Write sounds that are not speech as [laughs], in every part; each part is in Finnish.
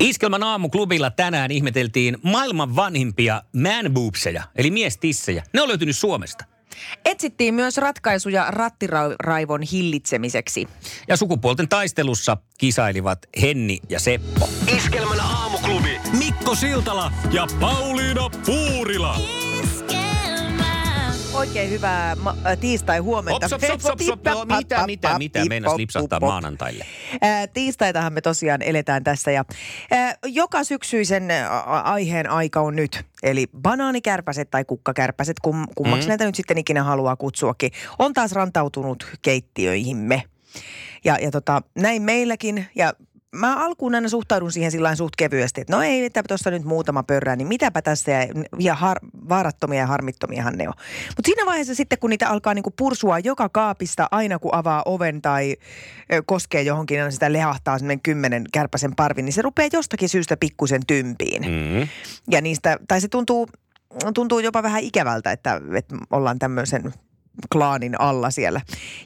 Iskelman aamuklubilla tänään ihmeteltiin maailman vanhimpia man boobseja, eli miestissejä. Ne on löytynyt Suomesta. Etsittiin myös ratkaisuja rattiraivon hillitsemiseksi. Ja sukupuolten taistelussa kisailivat Henni ja Seppo. Iskelmän aamuklubi. Mikko Siltala ja Pauliina Puurila. Oikein hyvää ma- äh, tiistai-huomenta. Ops, ops, ops, ops, ops. Mitä, mitä, mitä meinas lipsahtaa maanantaille? Ää, Tiistaitahan me tosiaan eletään tässä ja ää, joka syksyisen aiheen aika on nyt. Eli banaanikärpäset tai kukkakärpäset, kum, kummaksi mm. näitä nyt sitten ikinä haluaa kutsuakin, on taas rantautunut keittiöihimme. Ja, ja tota, näin meilläkin ja mä alkuun aina suhtaudun siihen sillä suht kevyesti, että no ei, että tuossa nyt muutama pörrää, niin mitäpä tässä ja, ja har, vaarattomia ja harmittomiahan ne on. Mutta siinä vaiheessa sitten, kun niitä alkaa niinku pursua joka kaapista aina kun avaa oven tai ö, koskee johonkin, niin sitä lehahtaa semmoinen kymmenen kärpäsen parvi, niin se rupeaa jostakin syystä pikkusen tympiin. Mm. Ja niistä, tai se tuntuu, tuntuu jopa vähän ikävältä, että, että ollaan tämmöisen klaanin alla siellä.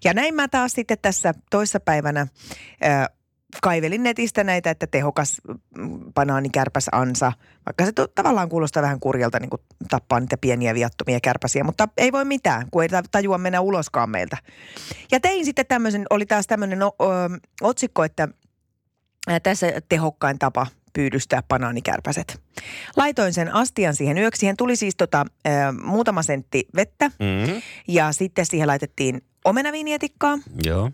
Ja näin mä taas sitten tässä toissapäivänä äh, kaivelin netistä näitä, että tehokas mm, banaanikärpäs ansa, vaikka se to, tavallaan kuulostaa vähän kurjalta niin kuin tappaa niitä pieniä viattomia kärpäsiä, mutta ei voi mitään, kun ei ta- tajua mennä uloskaan meiltä. Ja tein sitten tämmöisen, oli taas tämmöinen o, o, otsikko, että tässä tehokkain tapa pyydystää banaanikärpäset. Laitoin sen astian siihen yöksi. Siihen tuli siis tota, ää, muutama sentti vettä Mm. ja sitten siihen laitettiin omenavinjetikkaa, Joo.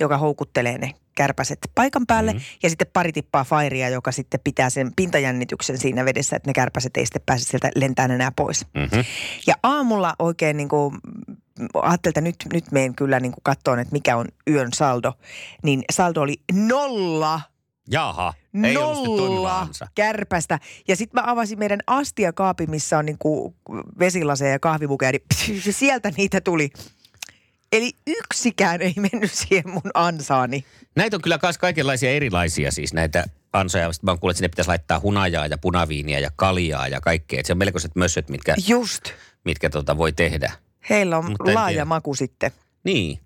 Joka houkuttelee ne kärpäset paikan päälle. Mhm. Mm. Ja sitten pari tippaa fairia, joka sitten pitää sen pintajännityksen siinä vedessä, että ne kärpäset ei sitten pääse sieltä lentään enää pois. Mm-hmm. Ja aamulla oikein niin kuin, ajattelin, että nyt, nyt menen kyllä niin kuin katsomaan, että mikä on yön saldo. Niin saldo oli nolla Jaha, ei nolla kärpästä. Ja sitten mä avasin meidän astiakaapi, missä on niinku vesilaseja ja kahvimukeja, niin sieltä niitä tuli. Eli yksikään ei mennyt siihen mun ansaani. Näitä on kyllä myös kaikenlaisia erilaisia siis näitä ansoja. Sitten mä oon kuullut, että sinne pitäisi laittaa hunajaa ja punaviiniä ja kaljaa ja kaikkea. Et se on melkoiset mössöt, mitkä, Just. mitkä tota voi tehdä. Heillä on Mutta laaja tiedä. maku sitten. Niin.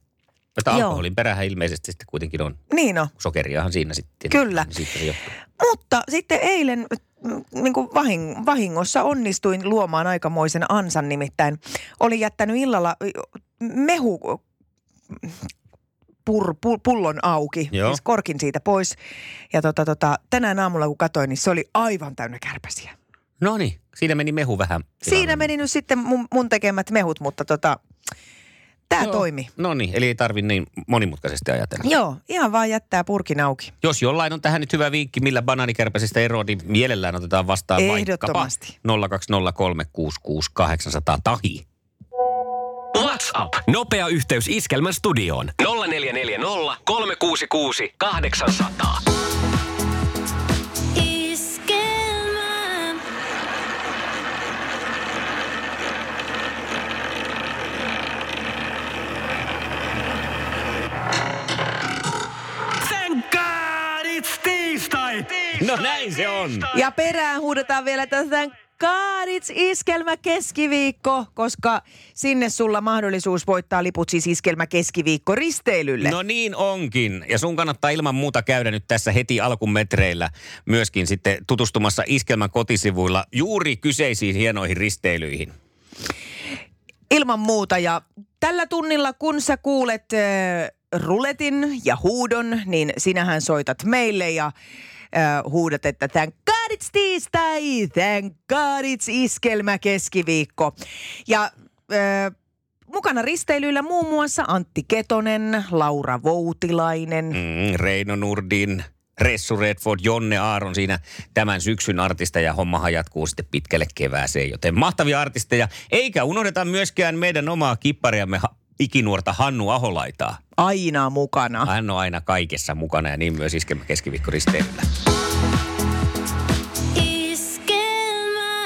Mutta Joo. alkoholin perähän ilmeisesti sitten kuitenkin on. Niin on. Sokeriahan siinä sitten. Kyllä. Niin siitä. Mutta sitten eilen mm, niin kuin vahing, vahingossa onnistuin luomaan aikamoisen ansan nimittäin. Olin jättänyt illalla mehu pur, pu, pullon auki, Joo. siis korkin siitä pois. Ja tota, tota, tänään aamulla kun katsoin, niin se oli aivan täynnä kärpäsiä. No niin, siinä meni mehu vähän. Siinä meni nyt sitten mun, mun tekemät mehut, mutta tota, tämä toimi. No niin, eli ei tarvi niin monimutkaisesti ajatella. Joo, ihan vaan jättää purkin auki. Jos jollain on tähän nyt hyvä vinkki, millä banaanikärpäsistä eroa, niin mielellään otetaan vastaan vaikkapa 020366800 tahi. WhatsApp. Nopea yhteys Iskelmän studioon. 0440 366 800. Iskelmä. Thank God it's tiistai! No näin se on. Ja perään huudetaan vielä tästä Kaadits iskelmä keskiviikko, koska sinne sulla mahdollisuus voittaa liput siis iskelmä keskiviikko risteilylle. No niin onkin. Ja sun kannattaa ilman muuta käydä nyt tässä heti alkumetreillä myöskin sitten tutustumassa Iskelmän kotisivuilla juuri kyseisiin hienoihin risteilyihin. Ilman muuta ja tällä tunnilla kun sä kuulet äh, ruletin ja huudon, niin sinähän soitat meille ja äh, huudat, että thank God it's tiistai, thank God it's iskelmä keskiviikko. Ja äh, mukana risteilyillä muun muassa Antti Ketonen, Laura Voutilainen, Mm, Reino Nurdin, Ressu Redford, Jonne Aaron siinä tämän syksyn artista ja hommahan jatkuu sitten pitkälle kevääseen, joten mahtavia artisteja. Eikä unohdeta myöskään meidän omaa kippariamme ikinuorta Hannu Aholaitaa. aina mukana. Hän on aina kaikessa mukana ja niin myös Iskelmä keskiviikko risteilyllä.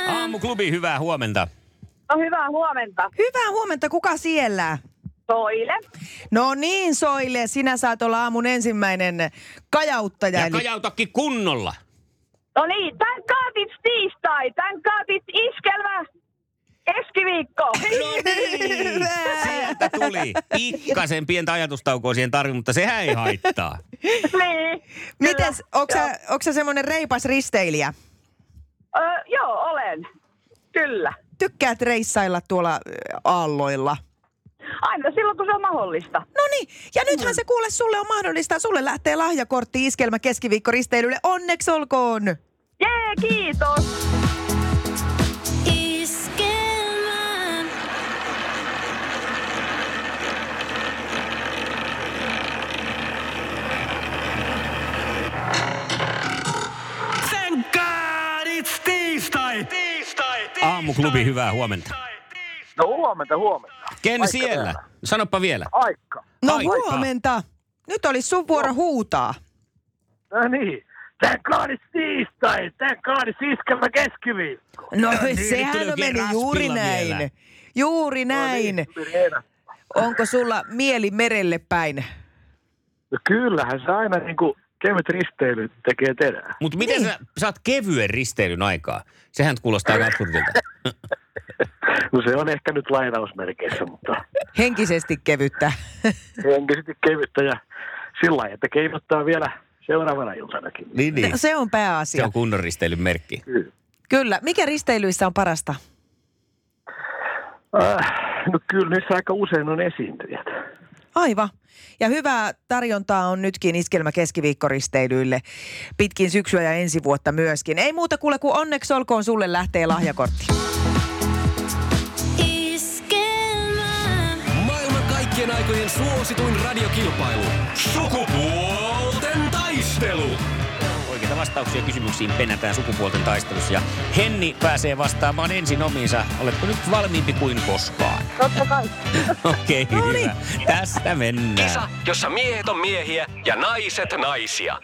Aamuklubi, hyvää huomenta. No hyvää huomenta. Hyvää huomenta, kuka siellä? Soile. No niin, Soile, sinä saat olla aamun ensimmäinen kajauttaja. Ja eli kajautakin kunnolla. No niin, tän kaatit tiistai, tän kaatit iskelmä keskiviikko. No niin, sieltä tuli. Pikkasen pientä ajatustaukoa siihen tarvii, mutta sehän ei haittaa. [laughs] niin. Mites, onko sä, onko sä semmoinen reipas risteilijä? Ö, joo, olen. Kyllä. Tykkäät reissailla tuolla aalloilla? Aina silloin, kun se on mahdollista. No niin, ja nythän se kuule sulle on mahdollista. Sulle lähtee lahjakortti iskelmä keskiviikkoristeilylle. Onneksi olkoon! Jee, kiitos. Aamuklubi, hyvää huomenta. No huomenta, huomenta. Ken Aika siellä? täällä. Sanoppa vielä. Aika. No Aika. huomenta. Nyt olisi sun vuoro huutaa. No niin. Tän kaadis tiistai, tän kaadis iskelmä keskiviikko. No, niin, nyt sehän on mennyt juuri näin. vielä. Juuri näin. No niin. Onko sulla mieli merelle päin? No kyllähän se aina niin kuin kevyt risteily tekee terää. Mutta miten Niin. sä saat kevyen risteilyn aikaa? Sehän kuulostaa [laughs] aika absurdilta. No se on ehkä nyt lainausmerkeissä, mutta Henkisesti kevyttä. henkisesti kevyttä ja sillä lailla, että keinottaa vielä seuraavana iltanakin. Niin, niin. Se on Se pääasia. on kunnon risteilyn merkki. Kyllä. Kyllä. Mikä risteilyissä on parasta? Äh, no kyllä niissä aika usein on esiintyjät. Aivan. Ja hyvää tarjontaa on nytkin iskelmä keskiviikkoristeilyille pitkin syksyä ja ensi vuotta myöskin. Ei muuta kuule kuin onneksi olkoon sulle lähtee lahjakortti. Iskelmä. Maailman kaikkien aikojen suosituin radiokilpailu. Oikeita vastauksia kysymyksiin penätään sukupuolten taistelussa. Ja Henni pääsee vastaamaan ensin omiinsa. Oletko nyt valmiimpi kuin koskaan? Totta kai. [laughs] Okei, okay, No niin. hyvä. Tästä mennään. Kisa, jossa miehet on miehiä ja naiset naisia.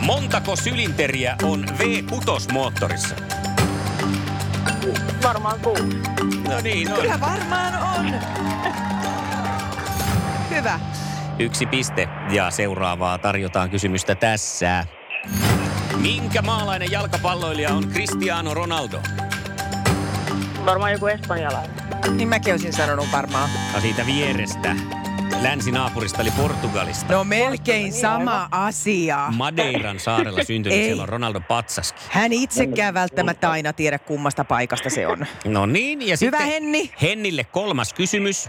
Montako sylinteriä on V6-moottorissa? Varmaan kuusi. No niin, on. Kyllä varmaan on. Hyvä. Yksi piste. Ja seuraavaa tarjotaan kysymystä tässä. Minkä maalainen jalkapalloilija on Cristiano Ronaldo? Varmaan joku espanjalainen. Niin mäkin olisin sanonut varmaan. No siitä vierestä. Länsinaapurista eli Portugalista. No melkein sama asia. Madeiran saarella syntynyt, [laughs] Ei. siellä on Ronaldo Patsaskin. Hän itsekään välttämättä aina tiedä kummasta paikasta se on. No niin, ja sitten Henni. Hennille kolmas kysymys.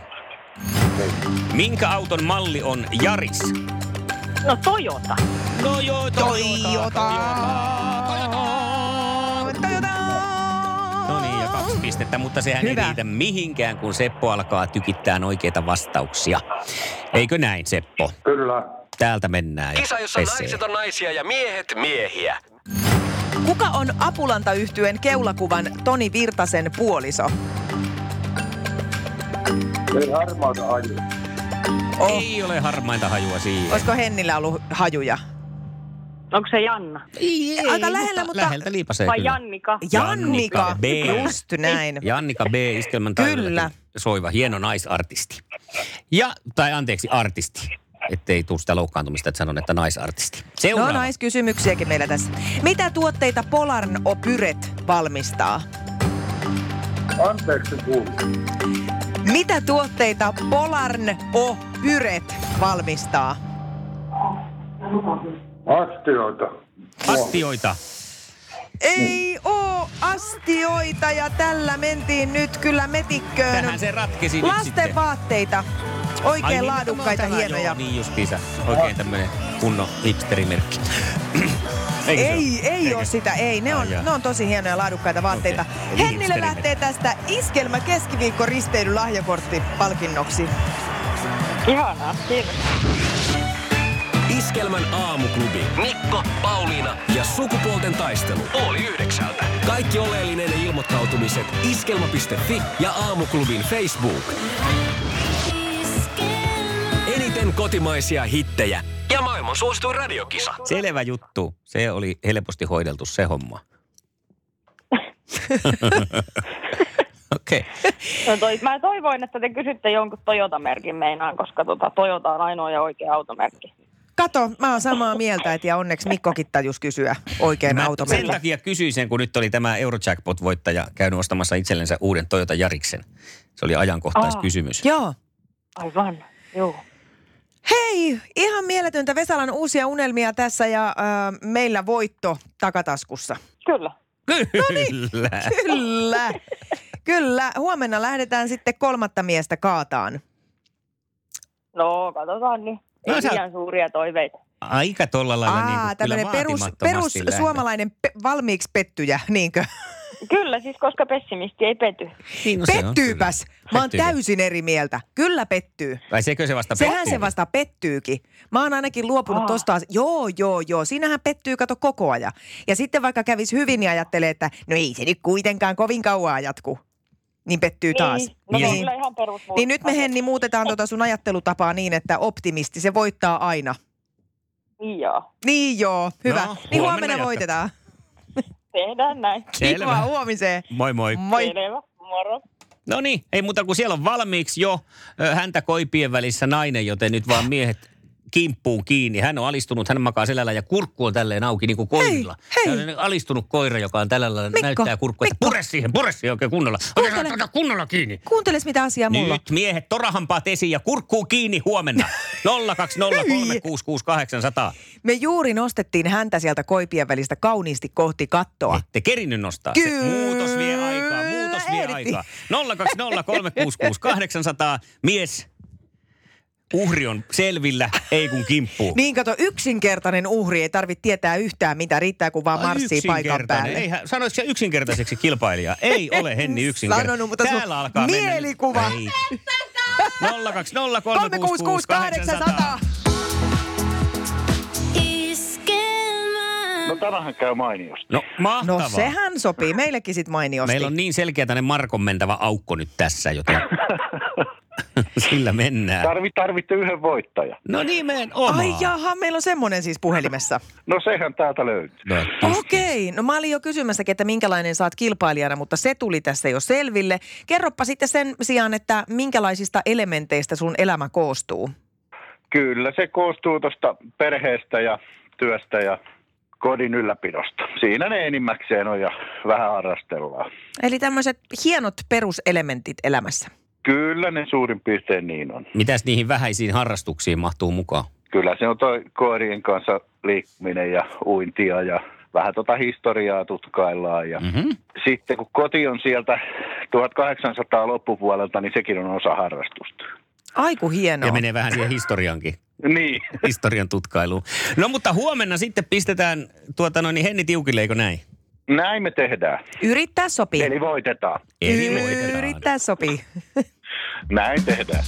Minkä auton malli on Jaris? No Toyota. No Toyota. Toyota. No niin, ja kaksi pistettä, mutta sehän Hyvä. ei riitä mihinkään, kun Seppo alkaa tykittää oikeita vastauksia. Eikö näin, Seppo? Kyllä. Täältä mennään. Kisa, jossa pesee. naiset on naisia ja miehet miehiä. Kuka on apulanta yhtyen keulakuvan Toni Virtasen puoliso? Ei harmaata. Oh. Ei ole harmainta hajua siihen. Olisiko Hennillä ollut hajuja? Onko se Janna? Ei, ei, Aika lähellä, mutta- Läheltä liipasee Vai kyllä. Jannika? Jannika. B. Just näin. Jannika B. Iskelmän Kyllä. soiva, hieno naisartisti. Ja, tai anteeksi, artisti. Ettei tule sitä loukkaantumista, että sanon, että naisartisti. No Seuraava. naiskysymyksiäkin meillä tässä. Mitä tuotteita Polarn Opyret valmistaa? Anteeksi kuuluu. Mitä tuotteita Polarn Opyret valmistaa? Astioita. Astioita. Ei oo astioita ja tällä mentiin nyt kyllä metikköön. Tähän se ratkesi nyt Lasten sitten. vaatteita. Ai Oikein niin, laadukkaita, tämä, hienoja. Joo, niin justiinsa. Oikein tämmönen kunnon hipsterimerkki. Eikö Ei, ole? ei Eikö? ole sitä, ei. Ne on, Ai ne on tosi hienoja laadukkaita vaatteita. Eli Hennille lähtee tästä iskelmä keskiviikko risteily lahjakortti palkinnoksi. Ihanaa, kiitos. Iskelmän aamuklubi. Mikko, Pauliina ja sukupuolten taistelu. Oli yhdeksältä. Kaikki oleellinen ilmoittautumiset iskelma.fi ja aamuklubin Facebook. Iskelmä. Eniten kotimaisia hittejä ja maailman suosituin radiokisa. Selvä juttu. Se oli helposti hoideltu se homma. [laughs] Okei. No toi, mä toivoin, että te kysytte jonkun Toyota-merkin meinaan, koska tota, Toyota on ainoa ja oikea automerkki. Kato, mä oon samaa mieltä, että ja onneksi Mikkokin tajus kysyä oikein Mä sen automerkin. takia kysyin sen, kun nyt oli tämä Eurojackpot-voittaja käynyt ostamassa itsellensä uuden Toyota Jariksen. Se oli ajankohtaiskysymys. Joo. Aivan, joo. Hei, ihan mieletöntä Vesalan uusia unelmia tässä ja äh, meillä voitto takataskussa. Kyllä. Kyllä. Kyllä, kyllä. Huomenna lähdetään sitten kolmatta miestä kaataan. No, katsotaan niin. No Ei sä- suuria toiveita. Aika tolla lailla niin kuin, Aa, kyllä perus, perus suomalainen pe- valmiiksi pettyjä, niinkö? Kyllä, siis koska pessimisti ei pety. Niin, no se on Pettyypäs. kyllä. Mä oon Pettyykö? täysin eri mieltä. Kyllä pettyy. Vai sekö se vasta Sehän pettyy? se vasta pettyykin. Mä oon ainakin luopunut Aa. tosta. asi- Joo, joo, joo. Siinähän pettyy kato koko ajan. Ja sitten vaikka kävis hyvin, niin ajattelee, että no ei se nyt kuitenkaan kovin kauaa jatku. Niin pettyy taas. Niin, no Niin. niin. kyllä ihan. Niin nyt me Henni muutetaan tota sun ajattelutapaa niin, että optimisti se voittaa aina. Niin joo, Niin joo, hyvä. No, niin huomenna huomenna jatketaan. voitetaan. Tehdään näin. Selvä. Kiva huomiseen. Moi moi. Moi. Selvä, moro. No niin, ei muuta kuin siellä on valmiiksi jo häntä koipien välissä nainen, joten nyt vaan miehet kimppuun kiinni. Hän on alistunut, hän makaa selällä ja kurkku on tälleen auki niin kuin koirilla. hei. Tällainen alistunut koira, joka on tällä lailla, Mikko, näyttää kurkkua, että pure siihen, pure siihen oikein kunnolla. Kuuntele. ota kunnolla kiinni. Kuunteles mitä asiaa mulla. Nyt miehet torahampaat esiin ja kurkkuu kiinni huomenna. [laughs] 020366800. Me juuri nostettiin häntä sieltä koipien välistä kauniisti kohti kattoa. Ette kerinnyt nostaa. Kyllä, Se muutos vie aikaa, muutos vie aikaa. 020366800. Mies, uhri on selvillä, ei kun kimppuu. [laughs] Niin kato, yksinkertainen uhri ei tarvitse tietää yhtään mitä, riittää kun vaan marssii paikan päälle. Eihän, sanoitko se yksinkertaiseksi kilpailija? Ei ole Henni [laughs] yksinkertainen. Sanonut, mutta Täällä alkaa mielikuva. mennä. Ei. 020366800. No tämähän käy mainiosti. No mahtavaa. No sehän sopii meillekin sit mainiosti. Meillä on niin selkeä tänne Markon mentävä aukko nyt tässä, joten [laughs] sillä mennään. Tarvi, tarvitte yhden voittajan. No nimenomaan. Ai jaha, meillä on semmoinen siis puhelimessa. No sehän täältä löytyy. No, Okei, no mä olin jo kysymässäkin, että minkälainen saat kilpailijana, mutta se tuli tässä jo selville. Kerroppa sitten sen sijaan, että minkälaisista elementeistä sun elämä koostuu. Kyllä, se koostuu tuosta perheestä ja työstä ja kodin ylläpidosta. Siinä ne enimmäkseen on ja vähän harrastellaan. Eli tämmöiset hienot peruselementit elämässä. Kyllä ne suurin piirtein niin on. Mitäs niihin vähäisiin harrastuksiin mahtuu mukaan? Kyllä se on toi koirien kanssa liikkuminen ja uintia ja vähän tota historiaa tutkaillaan. Ja Mm-hmm. sitten kun koti on sieltä 1800 loppupuolelta, niin sekin on osa harrastusta. Aiku hienoa. Ja menee vähän siihen historiankin, [laughs] Niin. historian tutkailuun. No mutta huomenna sitten pistetään tuota noin, niin Henni Tiukille, eikö näin? Näin me tehdään. Yrittää sopii. Eli voitetaan. Eli voitetaan. Yrittää sopii. Näin tehdään.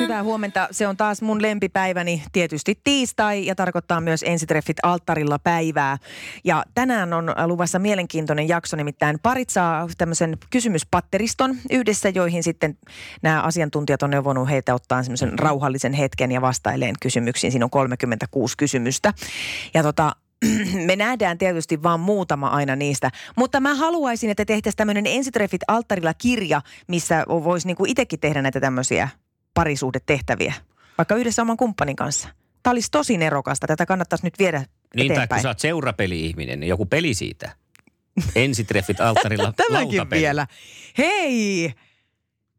Hyvää huomenta. Se on taas mun lempipäiväni, tietysti tiistai ja tarkoittaa myös ensitreffit alttarilla päivää. Ja tänään on luvassa mielenkiintoinen jakso, nimittäin parit saa tämmöisen kysymyspatteriston yhdessä, joihin sitten nämä asiantuntijat on neuvonut heitä ottaa semmoisen rauhallisen hetken ja vastaileen kysymyksiin. Siinä on 36 kysymystä. Ja tota, [clears throat] me nähdään tietysti vaan muutama aina niistä, mutta mä haluaisin, että tehtäisiin tämmöinen ensitreffit alttarilla kirja, missä voisi niinku itsekin tehdä näitä tämmöisiä parisuhdetehtäviä, vaikka yhdessä oman kumppanin kanssa. Tämä olisi tosi nerokasta, tätä kannattaisi nyt viedä Niin, tai kun eteenpäin. sä oot seurapeli-ihminen, niin joku peli siitä. Ensitreffit alttarilla [laughs] Tämäkin lautapeli. vielä. Hei,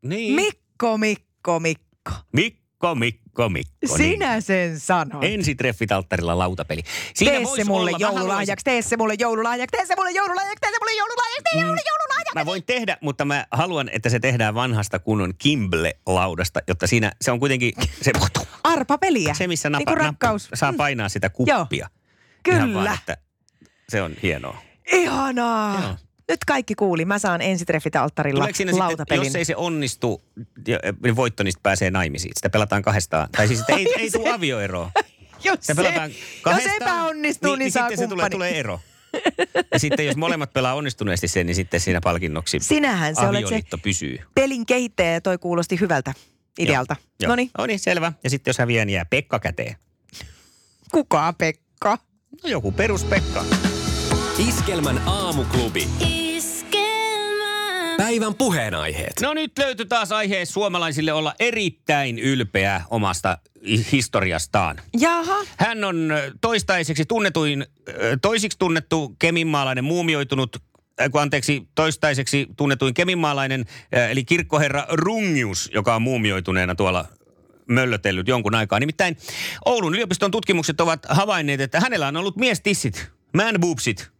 Niin. Mikko, Mikko, Mikko. Mikko, Mikko, Mikko. Sinä sen sanoit. Niin. Ensitreffit alttarilla lautapeli. Tee vois se mulle joululahjaksi, tee se mulle joululahjaksi, tee se mulle joululahjaksi, tee se mulle joululahjaksi, tee mulle joululahjaksi. Mä voin tehdä, mutta mä haluan, että se tehdään vanhasta kunnon Kimble-laudasta, jotta siinä se on kuitenkin se, [laughs] Arpapeliä. se missä niin napa, napa, rakkaus. saa painaa sitä kuppia. Joo, Ihan vaan, kyllä. että se on hienoa. Ihanaa. Joo. Nyt kaikki kuuli. Mä saan ensitreffit alttarilla Tuleeko siinä sitten, lautapelin. jos ei se onnistu, niin voitto niistä pääsee naimisiin. Sitä pelataan kahdestaan. Tai siis ei, ei tule avioeroa. [laughs] jos, kahdestaan. jos epäonnistuu, niin, niin, saa sitten se tulee, tulee ero. Ja sitten jos molemmat pelaa onnistuneesti sen, niin sitten siinä palkinnoksi Sinähän se olet se pysyy. pelin kehittäjä ja toi kuulosti hyvältä idealta. No niin, No niin, selvä. Ja sitten jos häviää, niin jää Pekka käteen. kuka Pekka? No joku perus Pekka. Iskelmän aamuklubi. Iskelmä. Päivän puheenaiheet. No nyt löytyi taas aihe suomalaisille olla erittäin ylpeä omasta historiastaan. Jaha. Hän on toistaiseksi tunnetuin, toisiksi tunnettu keminmaalainen muumioitunut äh, kun anteeksi, toistaiseksi tunnetuin keminmaalainen, äh, eli kirkkoherra Rungius, joka on muumioituneena tuolla möllötellyt jonkun aikaa. Nimittäin Oulun yliopiston tutkimukset ovat havainneet, että hänellä on ollut miestissit, man boobsit.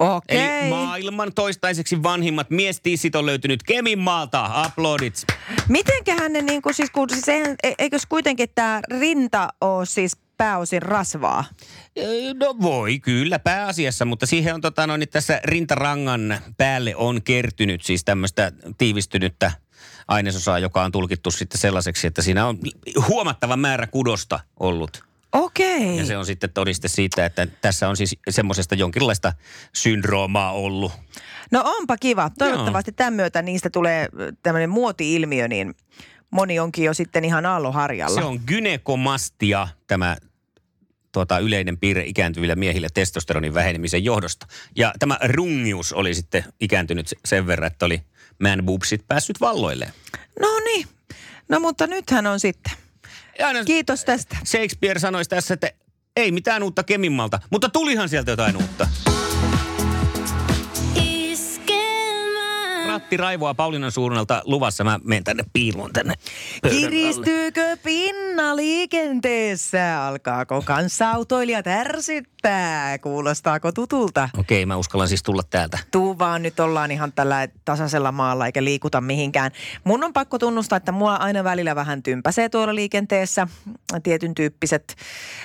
Okei. Eli maailman toistaiseksi vanhimmat miestissit on löytynyt Keminmaalta. Aplodit. Mitenköhän ne niin kuin siis, kun siis eihän, e- eikös kuitenkin tämä rinta ole siis pääosin rasvaa? No voi, kyllä pääasiassa, mutta siihen on tota, noin, tässä rintarangan päälle on kertynyt siis tämmöistä tiivistynyttä ainesosaa, joka on tulkittu sitten sellaiseksi, että siinä on huomattava määrä kudosta ollut. Okei. Ja se on sitten todiste siitä, että tässä on siis semmoisesta jonkinlaista syndroomaa ollut. No onpa kiva. Toivottavasti tämän myötä niistä tulee tämmöinen muoti-ilmiö, niin moni onkin jo sitten ihan aalloharjalla. Se on gynekomastia, tämä tuota, yleinen piirre ikääntyvillä miehillä testosteronin vähenemisen johdosta. Ja tämä rungius oli sitten ikääntynyt se- sen verran, että oli man boobsit päässyt valloilleen. No niin. No mutta nythän on sitten. Aina Kiitos tästä. Shakespeare sanoisi tässä, että ei mitään uutta Kemimmalta, mutta tulihan sieltä jotain uutta. Ratti Raivoa Paulinan suunnalta luvassa. Mä menen tänne piiloon tänne. Kiristyykö pinna liikenteessä? Alkaako kanssaautoilijat ärsyttää? Kuulostaako tutulta? Okei, mä uskallan siis tulla täältä. Tuu vaan, nyt ollaan ihan tällä tasaisella maalla eikä liikuta mihinkään. Mun on pakko tunnustaa, että mua aina välillä vähän tympäsee tuolla liikenteessä tietyn tyyppiset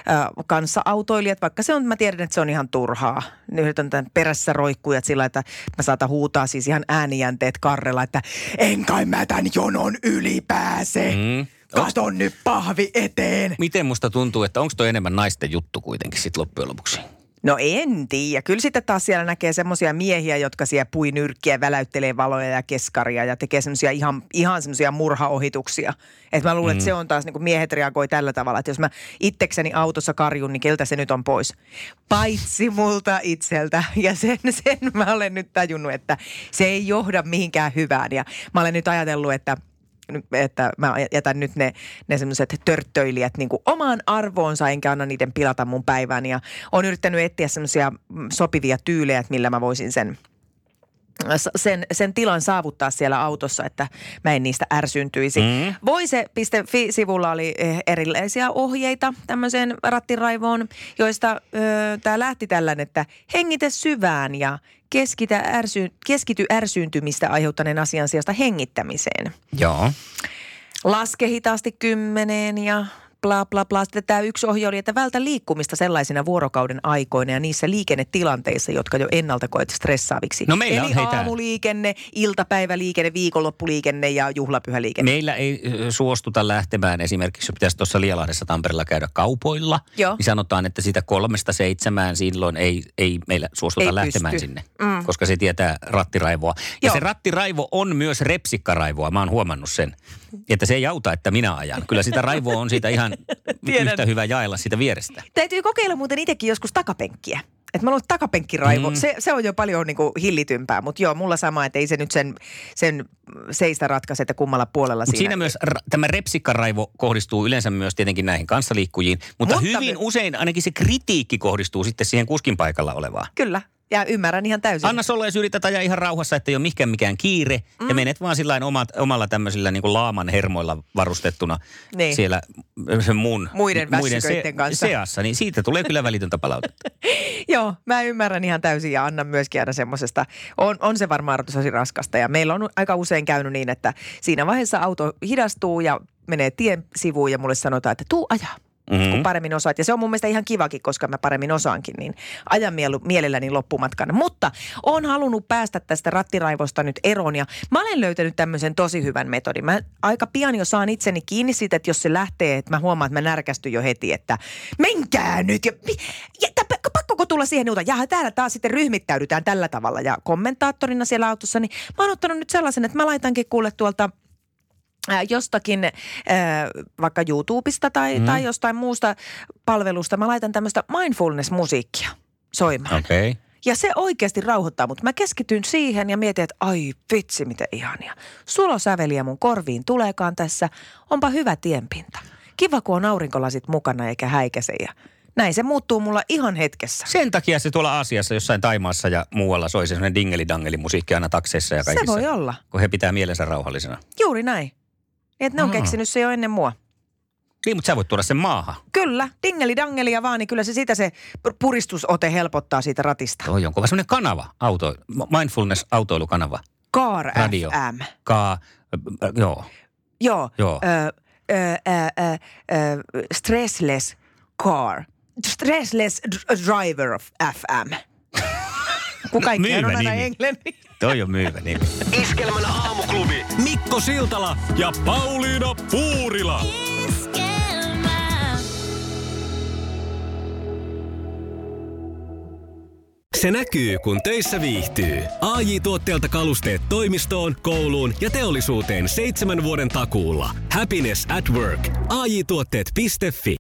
äh, kanssaautoilijat, vaikka se on, mä tiedän, että se on ihan turhaa. Ne yritän tämän perässä roikkujat sillä, että mä saatan huutaa siis ihan äänijänteet karrella, että en kai mä tän jonon yli pääse. Mm. Katon nyt pahvi eteen. Miten musta tuntuu, että onko toi enemmän naisten juttu kuitenkin sitten loppujen lopuksi? No en tiedä. Kyllä sitten taas siellä näkee semmoisia miehiä, jotka siellä pui nyrkkiä, väläyttelee valoja ja keskaria ja tekee semmoisia ihan, ihan semmoisia murhaohituksia. Että mä luulen, mm. että se on taas, niin kuin miehet reagoi tällä tavalla, että jos mä itsekseni autossa karjun, niin keltä se nyt on pois? Paitsi multa itseltä. [laughs] Ja sen, sen mä olen nyt tajunnut, että se ei johda mihinkään hyvään. Ja mä olen nyt ajatellut, että että mä jätän nyt ne, ne semmoiset törttöilijät niin kuin omaan arvoonsa, enkä anna niiden pilata mun päivän. Ja on yrittänyt etsiä semmoisia sopivia tyylejä, millä mä voisin sen sen, sen tilan saavuttaa siellä autossa, että mä en niistä ärsyntyisi. Mm. Voise.fi-sivulla oli eh, erilaisia ohjeita tämmöiseen rattiraivoon, joista tämä lähti tällainen, että hengitä syvään ja keskitä ärsy, keskity ärsyyntymistä aiheuttaneen asian sijasta hengittämiseen. Joo. Laske hitaasti kymmeneen ja bla bla bla. Sitten tämä yksi ohje oli, että vältä liikkumista sellaisina vuorokauden aikoina ja niissä liikennetilanteissa, jotka jo ennalta koet stressaaviksi. No meillä Eli on heitä- aamuliikenne, iltapäiväliikenne, viikonloppuliikenne ja juhlapyhäliikenne. Meillä ei suostuta lähtemään esimerkiksi, jos pitäisi tuossa Lielahdessa Tampereella käydä kaupoilla, Joo. niin sanotaan, että sitä kolmesta seitsemään silloin ei, ei meillä suostuta Ei lähtemään pysty. sinne, mm. koska se tietää rattiraivoa. Ja Joo. se rattiraivo on myös repsikkaraivoa, mä oon huomannut sen. Että se ei auta, että minä ajan. Kyllä sitä raivoa on siitä ihan Tiedän. yhtä hyvä jaella sitä vierestä. Täytyy kokeilla muuten itsekin joskus takapenkkiä. Että mä luulen, että takapenkkiraivo, mm. se, se on jo paljon niin kuin hillitympää. Mutta joo, mulla sama, että ei se nyt sen, sen seistä ratkaise, että kummalla puolella siinä. siinä myös ra- tämä repsikkaraivo kohdistuu yleensä myös tietenkin näihin kanssaliikkujiin, mutta, Mutta mutta hyvin me- usein ainakin se kritiikki kohdistuu sitten siihen kuskin paikalla olevaan. Kyllä, ja ymmärrän ihan täysin. Anna olla, jos yrität ajaa ihan rauhassa, että ei ole mikään mikään kiire. Mm. Ja menet vaan sillä omat, omalla tämmöisillä niin kuin laaman hermoilla varustettuna Niin. siellä ö, mun, Muiden väsyköiden kanssa. seassa. Niin siitä tulee kyllä välitöntä palautetta. [laughs] Joo, mä ymmärrän ihan täysin ja annan myöskin aina semmoisesta. On, on se varmaan tosi raskasta ja meillä on aika usein käynyt niin, että siinä vaiheessa auto hidastuu ja menee tien sivuun ja mulle sanotaan, että tuu ajaa. Mm-hmm. kun paremmin osaat. Ja se on mun mielestä ihan kivakin, koska mä paremmin osaankin, niin ajan mielu, mielelläni loppumatkan. Mutta on halunnut päästä tästä rattiraivosta nyt eroon ja mä olen löytänyt tämmöisen tosi hyvän metodin. Mä aika pian jo saan itseni kiinni siitä, että jos se lähtee, että mä huomaan, että mä närkästyn jo heti, että menkää nyt. Ja, ja pakkoko tulla siihen uutta? Ja täällä taas sitten ryhmittäydytään tällä tavalla. Ja kommentaattorina siellä autossa, niin mä oon ottanut nyt sellaisen, että mä laitankin kuule tuolta jostakin, ää, vaikka YouTubesta tai, mm. tai jostain muusta palvelusta, mä laitan tämmöistä mindfulness-musiikkia. soimaan. Okei. Okay. Ja se oikeasti rauhoittaa, mutta mä keskityn siihen ja mietin, että ai vitsi, miten ihania. Sulosäveliä mun korviin tuleekaan tässä. Onpa hyvä tienpinta. Kiva, kun on aurinkolasit mukana eikä häikäse ja näin se muuttuu mulla ihan hetkessä. Sen takia se tuolla Aasiassa, jossain Taimaassa ja muualla soi se sellainen dingeli-dangeli musiikki aina takseissa ja Se kaikissa. voi olla. Kun he pitää mielensä rauhallisena. Juuri näin. Niin, että ne on Aa. keksinyt se jo ennen mua. Niin, mutta sä voit tuoda sen maahan. Kyllä, dingeli dangelia vaan, niin kyllä se siitä se pu- puristusote helpottaa siitä ratista. Toi on kova semmoinen kanava, auto, mindfulness-autoilukanava. Car Radio. FM. Ka, äh, joo. Joo. Joo. Ö, ö, ö, ö, stressless car. Stressless driver of FM. Kun kaikki on aina nimi. englannin. Toi on myyvä nimi. Iskelmän aamuklubi. Mikko Siltala ja Pauliina Puurila. Se näkyy, kun töissä viihtyy. ai tuotteelta kalusteet toimistoon, kouluun ja teollisuuteen seitsemän vuoden takuulla. Happiness at work. AJ-tuotteet.fi